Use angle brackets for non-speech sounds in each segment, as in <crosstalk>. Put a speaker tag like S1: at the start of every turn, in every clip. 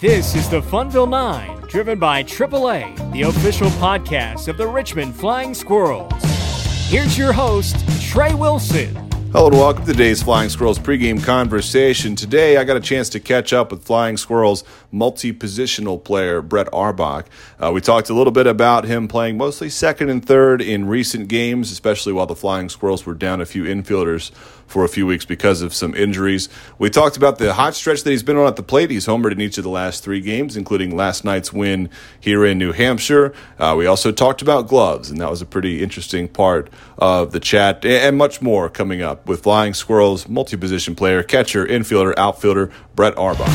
S1: This is the Funville Nine, driven by AAA, the official podcast of the Richmond Flying Squirrels. Here's your host, Trey Wilson.
S2: Hello and welcome to today's Flying Squirrels pregame conversation. Today, I got a chance to catch up with Flying Squirrels multi-positional player Brett Auerbach. Uh, we talked a little bit about him playing mostly second and third in recent games, especially while the Flying Squirrels were down a few infielders for a few weeks because of some injuries. We talked about the hot stretch that he's been on at the plate. He's homered in each of the last three games, including last night's win here in New Hampshire. Uh, we also talked about gloves, and that was a pretty interesting part of the chat, and much more coming up with Flying Squirrels multi position player, catcher, infielder, outfielder, Brett Auerbach.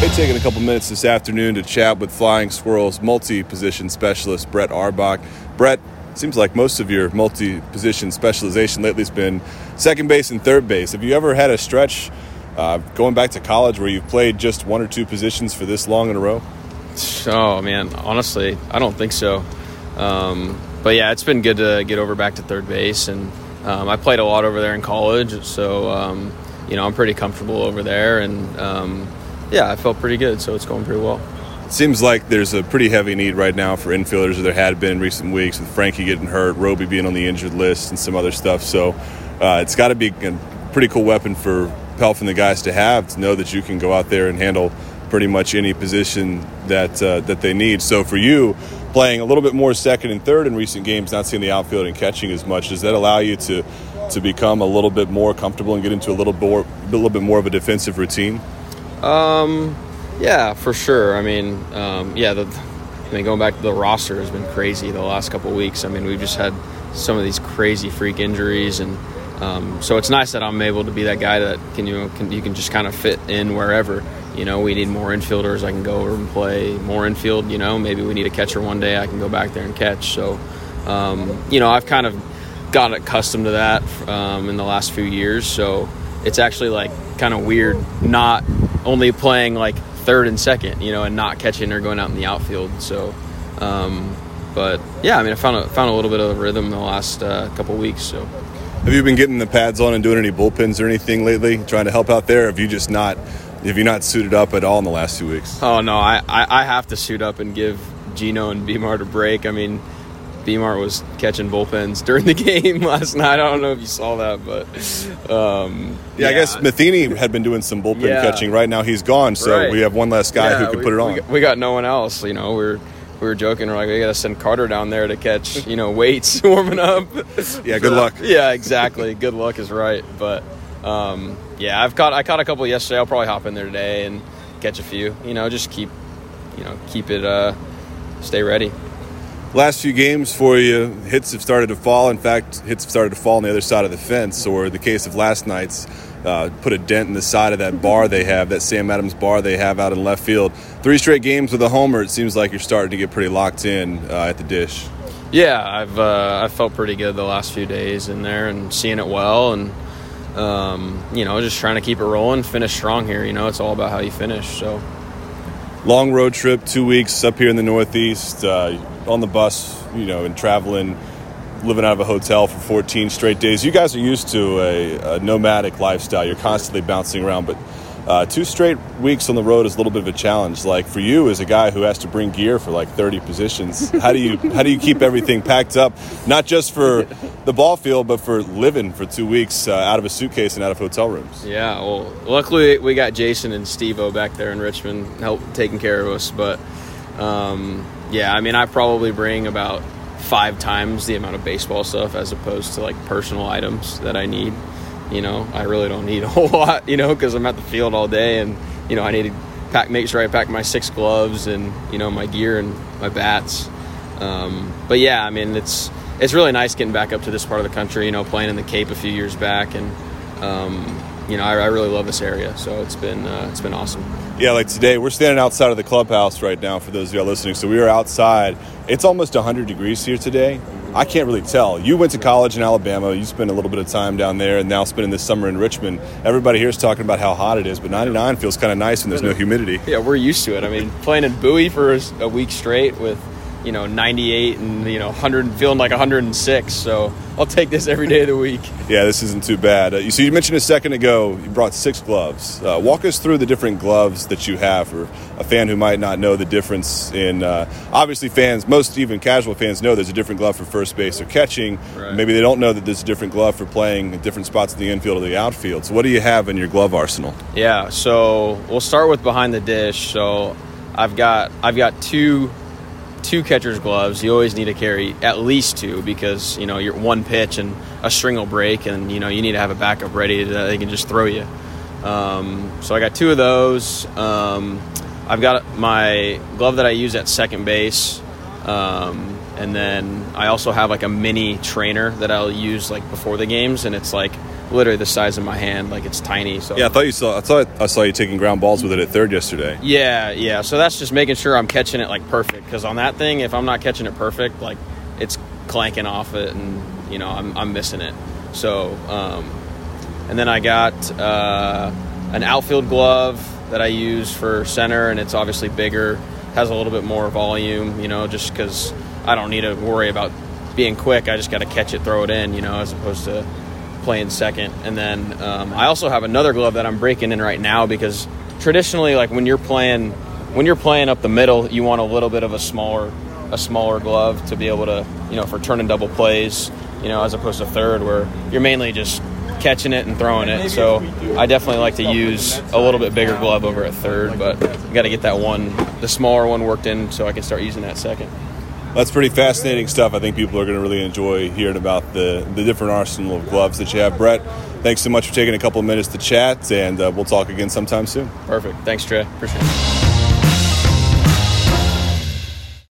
S2: We're taking a couple minutes this afternoon to chat with Flying Squirrels multi-position specialist Brett Auerbach. Brett, seems like most of your multi-position specialization lately has been second base and third base. Have you ever had a stretch uh, going back to college where you've played just one or two positions for this long in a row?
S3: Oh man, honestly, I don't think so. Um, but yeah, it's been good to get over back to third base, and um, I played a lot over there in college, so um, you know I'm pretty comfortable over there, and um, yeah, I felt pretty good, so it's going pretty well.
S2: It seems like there's a pretty heavy need right now for infielders, there had been in recent weeks with Frankie getting hurt, Roby being on the injured list, and some other stuff. So uh, it's got to be a pretty cool weapon for Pelf and the guys to have to know that you can go out there and handle pretty much any position that uh, that they need. So for you, playing a little bit more second and third in recent games, not seeing the outfield and catching as much, does that allow you to to become a little bit more comfortable and get into a little more a little bit more of a defensive routine?
S3: Um, yeah, for sure. I mean, um, yeah, the, I mean, going back to the roster has been crazy the last couple weeks. I mean, we've just had some of these crazy freak injuries, and um, so it's nice that I'm able to be that guy that can you can you can just kind of fit in wherever. You know, we need more infielders. I can go over and play more infield. You know, maybe we need a catcher one day. I can go back there and catch. So, um, you know, I've kind of got accustomed to that um, in the last few years. So it's actually like kind of weird not only playing like third and second, you know, and not catching or going out in the outfield. So, um, but yeah, I mean, I found a, found a little bit of a rhythm in the last uh, couple weeks. So,
S2: have you been getting the pads on and doing any bullpens or anything lately, trying to help out there? have you just not have you not suited up at all in the last two weeks?
S3: Oh no, I, I, I have to suit up and give Gino and Bmart a break. I mean, Bmart was catching bullpens during the <laughs> game last night. I don't know if you saw that, but
S2: um, yeah, yeah, I guess Matheny had been doing some bullpen yeah. catching. Right now he's gone, so right. we have one less guy yeah, who could
S3: we,
S2: put it on.
S3: We got, we got, no one else. You know, we're we were joking. We're like, we got to send Carter down there to catch, you know, weights <laughs> warming up.
S2: yeah, good luck.
S3: Yeah, exactly. good luck is right, but um, yeah, I've caught I caught a couple yesterday. I'll probably hop in there today and catch a few. You know, just keep you know keep it uh, stay ready
S2: last few games for you, hits have started to fall. In fact, hits have started to fall on the other side of the fence, or the case of last night's, uh, put a dent in the side of that bar they have, that Sam Adams bar they have out in left field. Three straight games with a homer. It seems like you're starting to get pretty locked in uh, at the dish.
S3: Yeah, I've uh, I felt pretty good the last few days in there and seeing it well, and um, you know just trying to keep it rolling, finish strong here. You know, it's all about how you finish. So
S2: long road trip, two weeks up here in the Northeast, uh, on the bus, you know, and traveling, living out of a hotel for 14 straight days. You guys are used to a, a nomadic lifestyle. You're constantly bouncing around, but uh, two straight weeks on the road is a little bit of a challenge. Like for you, as a guy who has to bring gear for like 30 positions, <laughs> how do you how do you keep everything packed up, not just for <laughs> the ball field, but for living for two weeks uh, out of a suitcase and out of hotel rooms?
S3: Yeah, well, luckily we got Jason and Stevo back there in Richmond help taking care of us. But um, yeah, I mean, I probably bring about five times the amount of baseball stuff as opposed to like personal items that I need. You know, I really don't need <laughs> a whole lot, you know, because I'm at the field all day and, you know, I need to pack, make sure I pack my six gloves and, you know, my gear and my bats. Um, but yeah, I mean, it's, it's really nice getting back up to this part of the country, you know, playing in the Cape a few years back. And, um, you know, I, I, really love this area. So it's been, uh, it's been awesome.
S2: Yeah, like today, we're standing outside of the clubhouse right now for those of you listening. So we are outside. It's almost 100 degrees here today. I can't really tell. You went to college in Alabama. You spent a little bit of time down there, and now spending this summer in Richmond. Everybody here is talking about how hot it is, but 99 feels kind of nice when there's no humidity.
S3: Yeah, we're used to it. I mean, playing in Bowie for a week straight with you know 98 and you know 100 feeling like 106 so i'll take this every day of the week. <laughs>
S2: Yeah this isn't too bad. Uh, you so you mentioned a second ago you brought six gloves. Uh, walk us through the different gloves that you have for a fan who might not know the difference in uh, obviously fans most even casual fans know there's a different glove for first base or catching. Right. maybe they don't know that there's a different glove for playing different spots in the infield or the outfield. So what do you have in your glove arsenal?
S3: Yeah so we'll start with behind the dish. So i've got i've got two two catcher's gloves. You always need to carry at least two because you know you're one pitch and a string will break, and you know you need to have a backup ready that they can just throw you. Um, so I got two of those. Um, I've got my glove that I use at second base, um, and then I also have like a mini trainer that I'll use like before the games, and it's like literally the size of my hand. Like it's tiny. So
S2: yeah, I thought you saw. I thought I saw you taking ground balls with it at third yesterday.
S3: Yeah, yeah. So that's just making sure I'm catching it like perfect. Because on that thing, if I'm not catching it perfect, like it's clanking off it, and you know I'm I'm missing it. So, um, and then I got uh, an outfield glove that I use for center, and it's obviously bigger, has a little bit more volume. You know, just because I don't need to worry about being quick. I just got to catch it, throw it in. You know, as opposed to playing second. And then um, I also have another glove that I'm breaking in right now because traditionally, like when you're playing when you're playing up the middle, you want a little bit of a smaller a smaller glove to be able to you know for turning double plays, you know, as opposed to third where you're mainly just catching it and throwing it. So I definitely like to use a little bit bigger glove over at third, but got to get that one, the smaller one worked in so I can start using that second
S2: that's pretty fascinating stuff. I think people are going to really enjoy hearing about the, the different arsenal of gloves that you have. Brett, thanks so much for taking a couple of minutes to chat, and uh, we'll talk again sometime soon.
S3: Perfect. Thanks, Trey. Appreciate it.